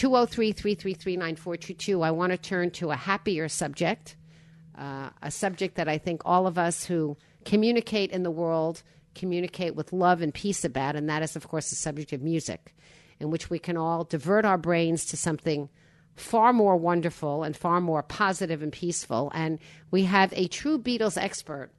203 333 9422. I want to turn to a happier subject, uh, a subject that I think all of us who communicate in the world communicate with love and peace about, and that is, of course, the subject of music, in which we can all divert our brains to something far more wonderful and far more positive and peaceful. And we have a true Beatles expert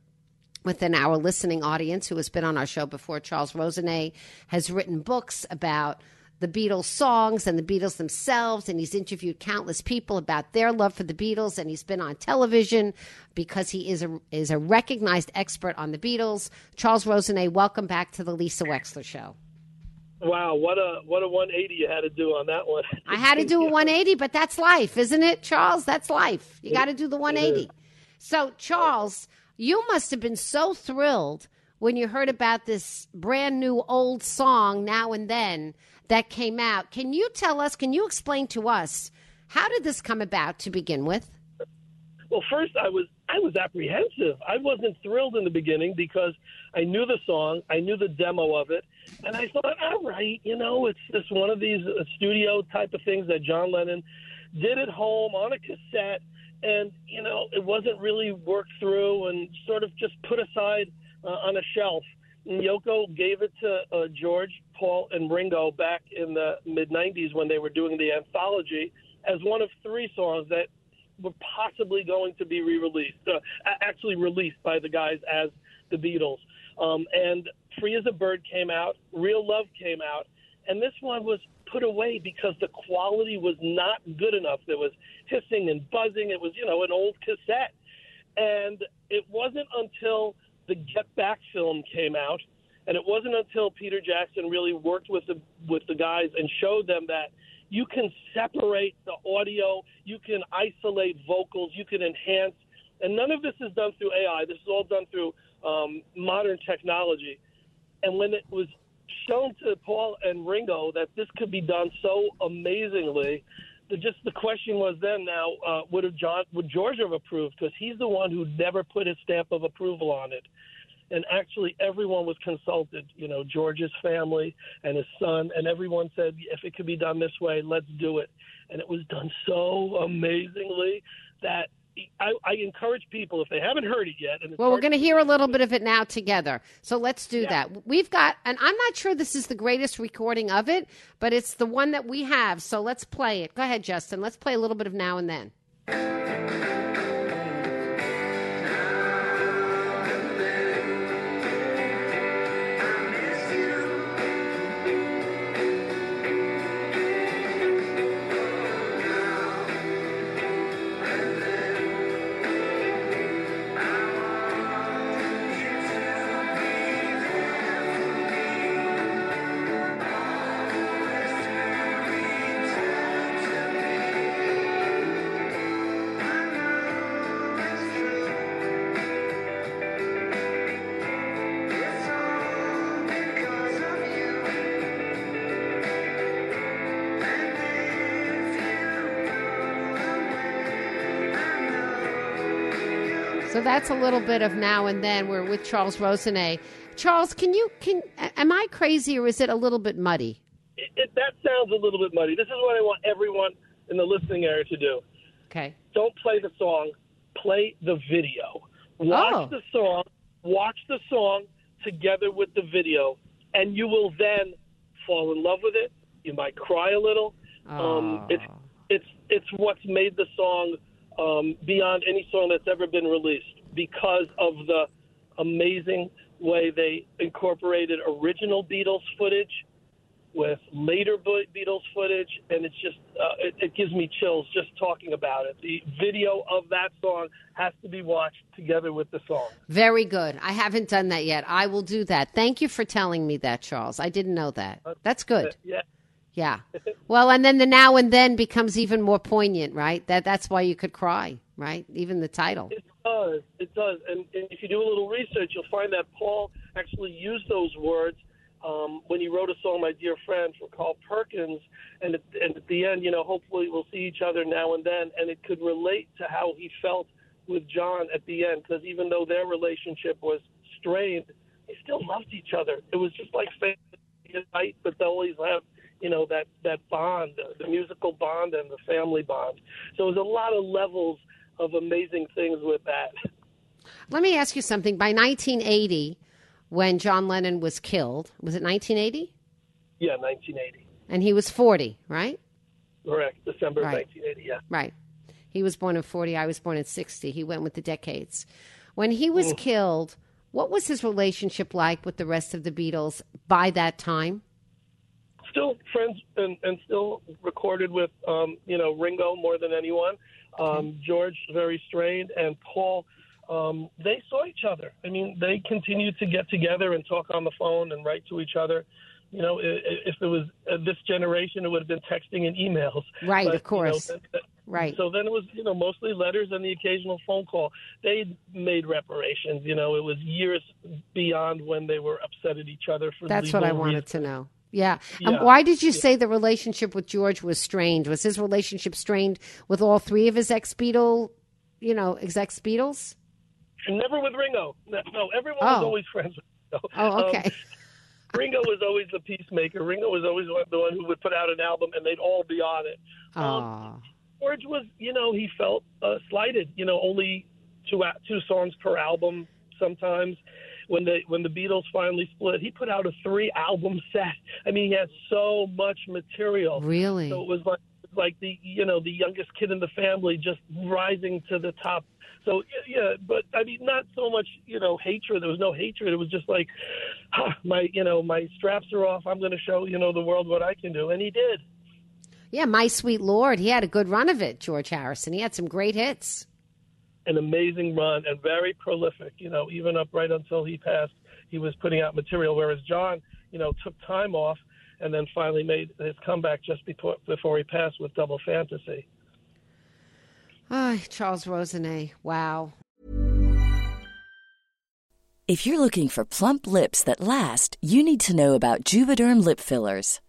within our listening audience who has been on our show before. Charles Rosenay has written books about the Beatles songs and the Beatles themselves, and he's interviewed countless people about their love for the Beatles, and he's been on television because he is a is a recognized expert on the Beatles. Charles Rosenay, welcome back to the Lisa Wexler Show. Wow, what a what a 180 you had to do on that one. I had to do a 180, but that's life, isn't it, Charles? That's life. You got to do the 180. So, Charles, you must have been so thrilled when you heard about this brand new old song now and then that came out. Can you tell us, can you explain to us, how did this come about to begin with? Well, first I was I was apprehensive. I wasn't thrilled in the beginning because I knew the song, I knew the demo of it, and I thought, all right, you know, it's just one of these uh, studio type of things that John Lennon did at home on a cassette, and you know, it wasn't really worked through and sort of just put aside uh, on a shelf. Yoko gave it to uh, George, Paul, and Ringo back in the mid 90s when they were doing the anthology as one of three songs that were possibly going to be re released, uh, actually released by the guys as the Beatles. Um, and Free as a Bird came out, Real Love came out, and this one was put away because the quality was not good enough. There was hissing and buzzing. It was, you know, an old cassette. And it wasn't until the Get Back film came out, and it wasn't until Peter Jackson really worked with the with the guys and showed them that you can separate the audio, you can isolate vocals, you can enhance, and none of this is done through AI. This is all done through um, modern technology. And when it was shown to Paul and Ringo that this could be done so amazingly, the, just the question was then now uh, would have John would George have approved? Because he's the one who never put his stamp of approval on it. And actually everyone was consulted you know george's family and his son and everyone said if it could be done this way let's do it. And it was done so amazingly that I, I encourage people if they haven't heard it yet. And Well, we're going to to- hear a little bit of it now together. So let's do Yeah. that. We've got, and I'm not sure this is the greatest recording of it, but it's the one that we have. So let's play it. Go ahead, Justin. Let's play a little bit of now and then. So that's a little bit of now and then. We're with Charles Rosenay. Charles, can you can am I crazy or is it a little bit muddy? It, it, that sounds a little bit muddy. This is what I want everyone in the listening area to do. Okay. Don't play the song. Play the video. Watch Oh. the song. Watch the song together with the video, and you will then fall in love with it. You might cry a little. Um, it's it's it's what's made the song um, beyond any song that's ever been released because of the amazing way they incorporated original Beatles footage with later Beatles footage, and it's just uh, it, it gives me chills just talking about it. The video of that song has to be watched together with the song. Very good. I haven't done that yet. I will do that. Thank you for telling me that, Charles. I didn't know that. That's good. Yeah, Yeah. Well, and then the now and then becomes even more poignant, right? That that's why you could cry, right? Even the title. it does. It does. And, and if you do a little research, you'll find that Paul actually used those words um, when he wrote a song, "My Dear Friend," for Carl Perkins. And at, and at the end, you know, hopefully we'll see each other now and then, and it could relate to how he felt with John at the end, because even though their relationship was strained, they still loved each other. It was just like family but they always have, you know, that that bond, the musical bond and the family bond. So there's a lot of levels of amazing things with that. Let me ask you something. By 1980, when John Lennon was killed, was it 1980? Yeah, 1980. And he was 40, right? Correct. December Right. of 1980. Yeah. Right. He was born in 40. I was born in 60. He went with the decades. When he was mm. killed, what was his relationship like with the rest of the Beatles by that time? Still friends and, and still recorded with, um, you know, Ringo more than anyone. Um, George very strained, and Paul. Um, they saw each other. I mean, they continued to get together and talk on the phone and write to each other. You know, if it was uh, this generation, it would have been texting and emails. Right, But, of course. You know, Right. So then it was, you know, mostly letters and the occasional phone call. They made reparations. You know, it was years beyond when they were upset at each other for. That's what I wanted reasons. to know. Yeah. And Yeah. why did you say the relationship with George was strained? Was his relationship strained with all three of his ex Beatle, you know, ex ex Beatles? Never with Ringo. No, everyone was Oh. always friends with Ringo. Oh, Um, okay. Ringo was always the peacemaker. Ringo was always the one who would put out an album, and they'd all be on it. Um, George was, you know, he felt uh, slighted. You know, only two two songs per album sometimes. When the when the Beatles finally split, he put out a three album set. I mean, he had so much material. Really? So it was like like the you know the youngest kid in the family just rising to the top. So yeah, but I mean not so much you know hatred. There was no hatred. It was just like ah, my you know my straps are off. I'm going to show you know the world what I can do, and he did. Yeah, My Sweet Lord. He had a good run of it, George Harrison. He had some great hits. An amazing run and very prolific. You know, even up right until he passed, he was putting out material. Whereas John, you know, took time off and then finally made his comeback just before before he passed with Double Fantasy. Ah, Charles Rosenay. Wow. If you're looking for plump lips that last, you need to know about Juvederm lip fillers.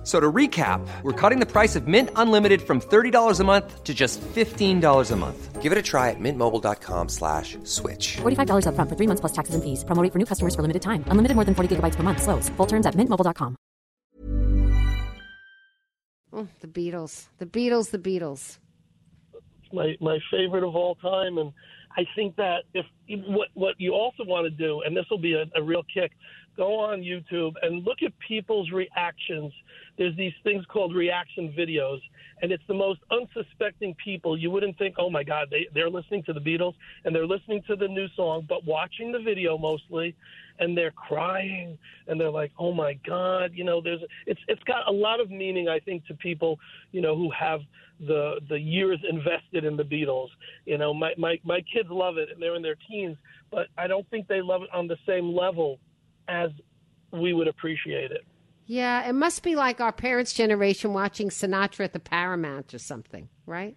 F- So to recap, we're cutting the price of Mint Unlimited from $30 a month to just $15 a month. Give it a try at mintmobile.com slash switch. $45 upfront for three months plus taxes and fees. Promo rate for new customers for limited time. Unlimited more than 40 gigabytes per month. Slows. Full terms at mintmobile.com. Oh, the Beatles. The Beatles, the Beatles. my my favorite of all time, and I think that if what what you also want to do, and this will be a, a real kick, go on YouTube and look at people's reactions. There's these things called reaction videos, and it's the most unsuspecting people. You wouldn't think, oh my God, they they're listening to the Beatles and they're listening to the new song, but watching the video mostly, and they're crying and they're like, oh my God, you know, there's it's it's got a lot of meaning, I think, to people, you know, who have the the years invested in the Beatles. You know, my my my kids love it and they're in their teens, but I don't think they love it on the same level as we would appreciate it. Yeah, it must be like our parents' generation watching Sinatra at the Paramount or something, right?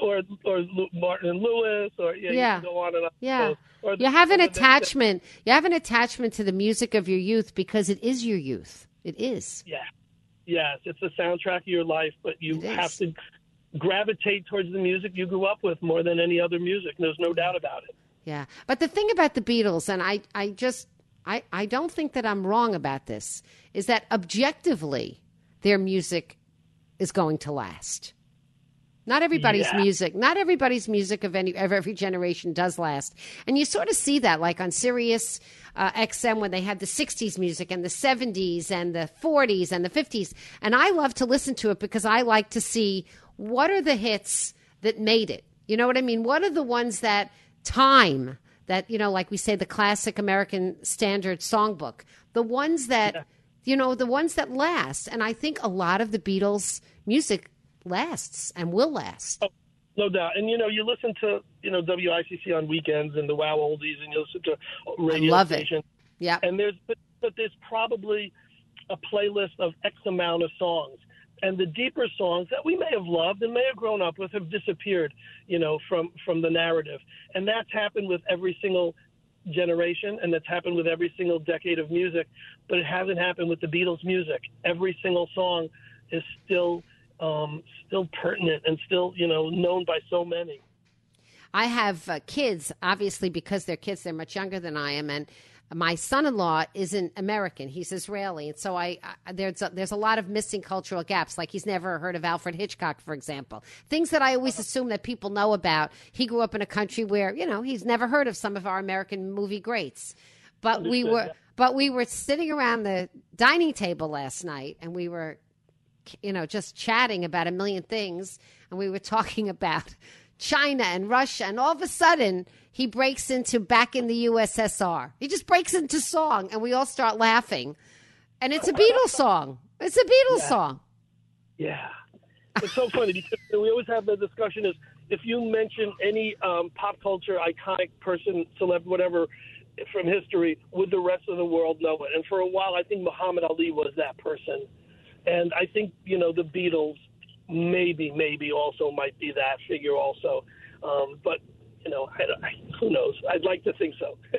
Or or Martin and Lewis, or yeah, Yeah. go on and on. Yeah. Or You have an or attachment. You have an attachment to the music of your youth because it is your youth. It is. Yeah, yes, it's the soundtrack of your life, but you have to gravitate towards the music you grew up with more than any other music. There's no doubt about it. Yeah. But the thing about the Beatles, and I, I just, I, I don't think that I'm wrong about this, is that objectively, their music is going to last. Not everybody's Yeah. music, not everybody's music of any of every generation does last, and you sort of see that, like on Sirius uh, XM when they had the '60s music and the '70s and the '40s and the '50s, and I love to listen to it because I like to see what are the hits that made it. You know what I mean? What are the ones that time that you know, like we say, the classic American standard songbook, the ones that you know, the ones that last, and I think a lot of the Beatles music lasts and will last. oh, No doubt. And you know, you listen to you know WICC on weekends and the Wow Oldies, and you listen to radio I love it. Yeah. And there's but, but there's probably a playlist of X amount of songs. And the deeper songs that we may have loved and may have grown up with have disappeared, you know, from from the narrative. And that's happened with every single generation and that's happened with every single decade of music, but it hasn't happened with the Beatles music. Every single song is still um, still pertinent and still, you know, known by so many. I have uh, kids, obviously, because they're kids, they're much younger than I am. And my son in law isn't American, he's Israeli. And so I, I there's, a, there's a lot of missing cultural gaps. Like he's never heard of Alfred Hitchcock, for example. Things that I always assume that people know about. He grew up in a country where, you know, he's never heard of some of our American movie greats. But we were. But we were sitting around the dining table last night and we were you know, just chatting about a million things. And we were talking about China and Russia. And all of a sudden, he breaks into back in the USSR. He just breaks into song, and we all start laughing. And it's a Beatles song. It's a Beatles song. Yeah. It's so funny because we always have the discussion is if you mention any um, pop culture iconic person, celeb, whatever from history, would the rest of the world know it? And for a while, I think Muhammad Ali was that person. And I think, you know, the Beatles maybe, maybe also might be that figure also. Um, but, you know, I, I, who knows? I'd like to think so.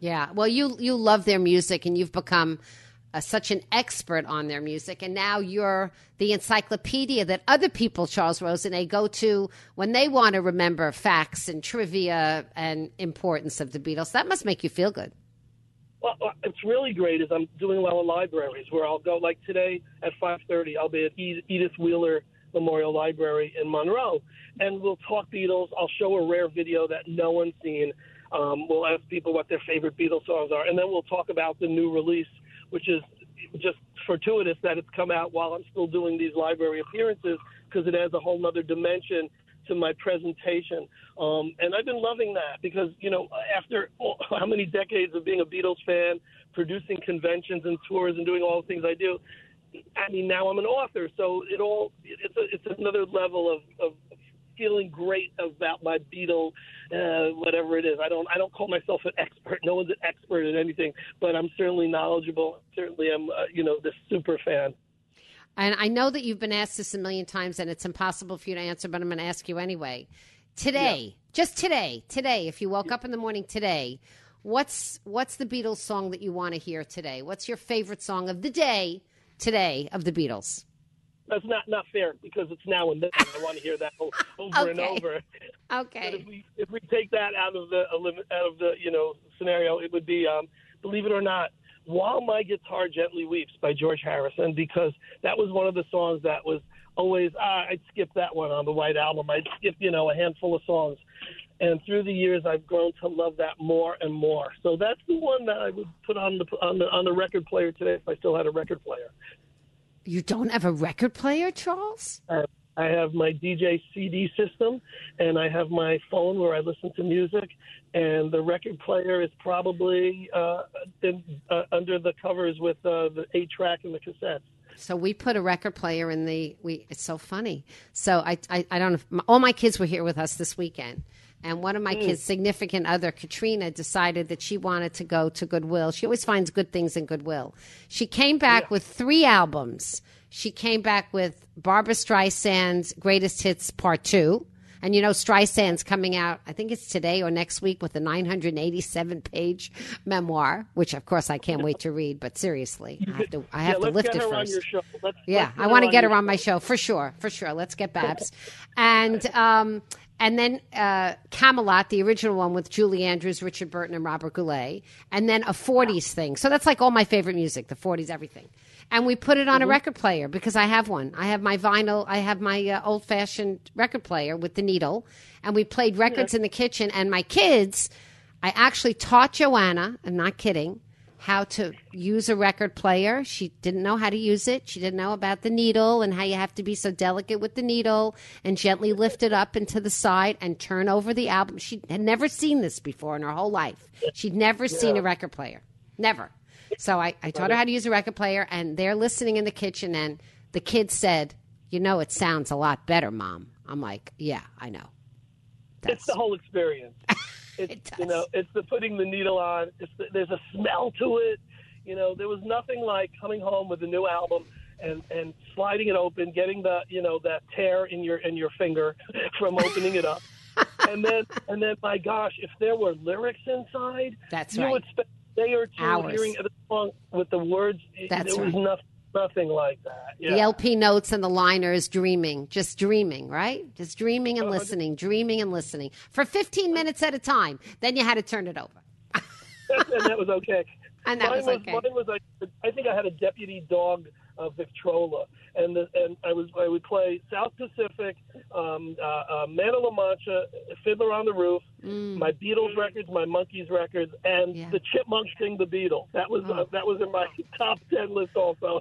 Yeah. Well, you you love their music, and you've become uh, such an expert on their music, and now you're the encyclopedia that other people, Charles Rosenay, go to when they want to remember facts and trivia and importance of the Beatles. That must make you feel good. Well, uh, it's really great is I'm doing well in libraries where I'll go like today at 5:30 I'll be at Edith Wheeler Memorial Library in Monroe and we'll talk Beatles. I'll show a rare video that no one's seen. Um, we'll ask people what their favorite Beatles songs are and then we'll talk about the new release which is just fortuitous that it's come out while I'm still doing these library appearances because it adds a whole other dimension to my presentation. Um, and I've been loving that because, you know, after how many decades of being a Beatles fan, producing conventions and tours and doing all the things I do, I mean, now I'm an author. So it all, it's, a, it's another level of, of feeling great about my Beatle, uh, whatever it is. I don't, I don't call myself an expert. No one's an expert at anything, but I'm certainly knowledgeable. Certainly I'm uh, you know, this super fan. And I know that you've been asked this a million times and it's impossible for you to answer, but I'm going to ask you anyway. Today, just today, today, if you woke up in the morning today, what's what's the Beatles song that you want to hear today? What's your favorite song of the day today of the Beatles? That's not not fair because it's now and then. I want to hear that over and Okay. over. But Okay. if we if we take that out of the out of the you know scenario, it would be um, believe it or not, "While My Guitar Gently Weeps" by George Harrison because that was one of the songs that was always ah, I'd skip that one on the White Album. I'd skip you know a handful of songs, and through the years I've grown to love that more and more. So that's the one that I would put on the on the on the record player today if I still had a record player. You don't have a record player, Charles? Uh, I have my DJ CD system, and I have my phone where I listen to music. And the record player is probably uh, in, uh, under the covers with uh, the eight track and the cassettes. So we put a record player in the. We. It's so funny. So I. I, I don't know. If, all my kids were here with us this weekend, and one of my kids' significant other, Katrina, decided that she wanted to go to Goodwill. She always finds good things in Goodwill. She came back with three albums. She came back with Barbra Streisand's Greatest Hits Part Two. And you know, Streisand's coming out, I think it's today or next week with a 987 page memoir, which of course I can't wait to read, but seriously, I have to, I have yeah, to lift it first. on your show. Let's, Yeah, let's I want to get her on my show for sure, for sure. Let's get Babs, and um, and then uh, Camelot, the original one with Julie Andrews, Richard Burton, and Robert Goulet, and then a '40s thing. So that's like all my favorite music, the '40s, everything. And we put it on a record player because I have one. I have my vinyl. I have my uh, old fashioned record player with the needle, and we played records in the kitchen. And my kids, I actually taught Joanna. I'm not kidding how to use a record player. She didn't know how to use it. She didn't know about the needle and how you have to be so delicate with the needle and gently lift it up into the side and turn over the album. She had never seen this before in her whole life. She'd never seen a record player. Never. So I, I taught her how to use a record player, and they're listening in the kitchen, and the kids said, You know, it sounds a lot better, Mom. I'm like, Yeah, I know. It's the whole experience. It's, It You know, it's the putting the needle on. It's the, there's a smell to it. You know, there was nothing like coming home with a new album and and sliding it open, getting the you know that tear in your in your finger from opening it up, and then and then my gosh, if there were lyrics inside, That's you right. would spend a day or two Hours. hearing a song with the words. That's there was right. nothing nothing like that. Yeah. The LP notes and the liners, dreaming, just dreaming, right? Just dreaming and listening, dreaming and listening for 15 minutes at a time. Then you had to turn it over. and that was okay. And that mine was okay. Mine was like, I think I had a Deputy Dawg uh, Victrola, and the, and I was I would play South Pacific, um, uh, uh, Man of La Mancha, Fiddler on the Roof, my Beatles records, my Monkees records, and Mm. Yeah. the Chipmunks sing the Beatles. That was uh, that was in my top ten list also.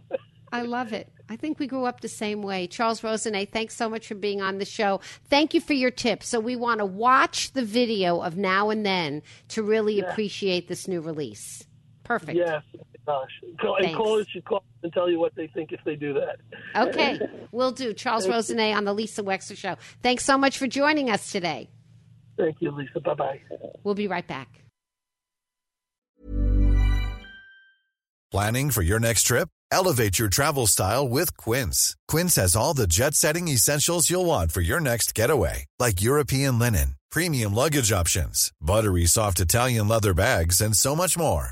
I love it. I think we grew up the same way. Charles Rosenay, thanks so much for being on the show. Thank you for your tips. So we want to watch the video of Now and Then to really appreciate this new release. Perfect. yes, gosh, Call, and Thanks. callers should call and tell you what they think if they do that. Okay, we'll do. Charles Rosenay on the Lisa Wexler Show. Thanks so much for joining us today. Thank you, Lisa. Bye bye. We'll be right back. Planning for your next trip? Elevate your travel style with Quince. Quince has all the jet setting essentials you'll want for your next getaway, like European linen, premium luggage options, buttery soft Italian leather bags, and so much more.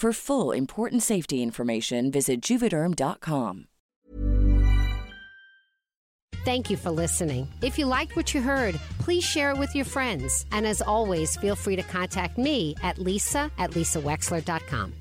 For full important safety information, visit juvederm.com. Thank you for listening. If you liked what you heard, please share it with your friends. And as always, feel free to contact me at lisa at lisawexler.com.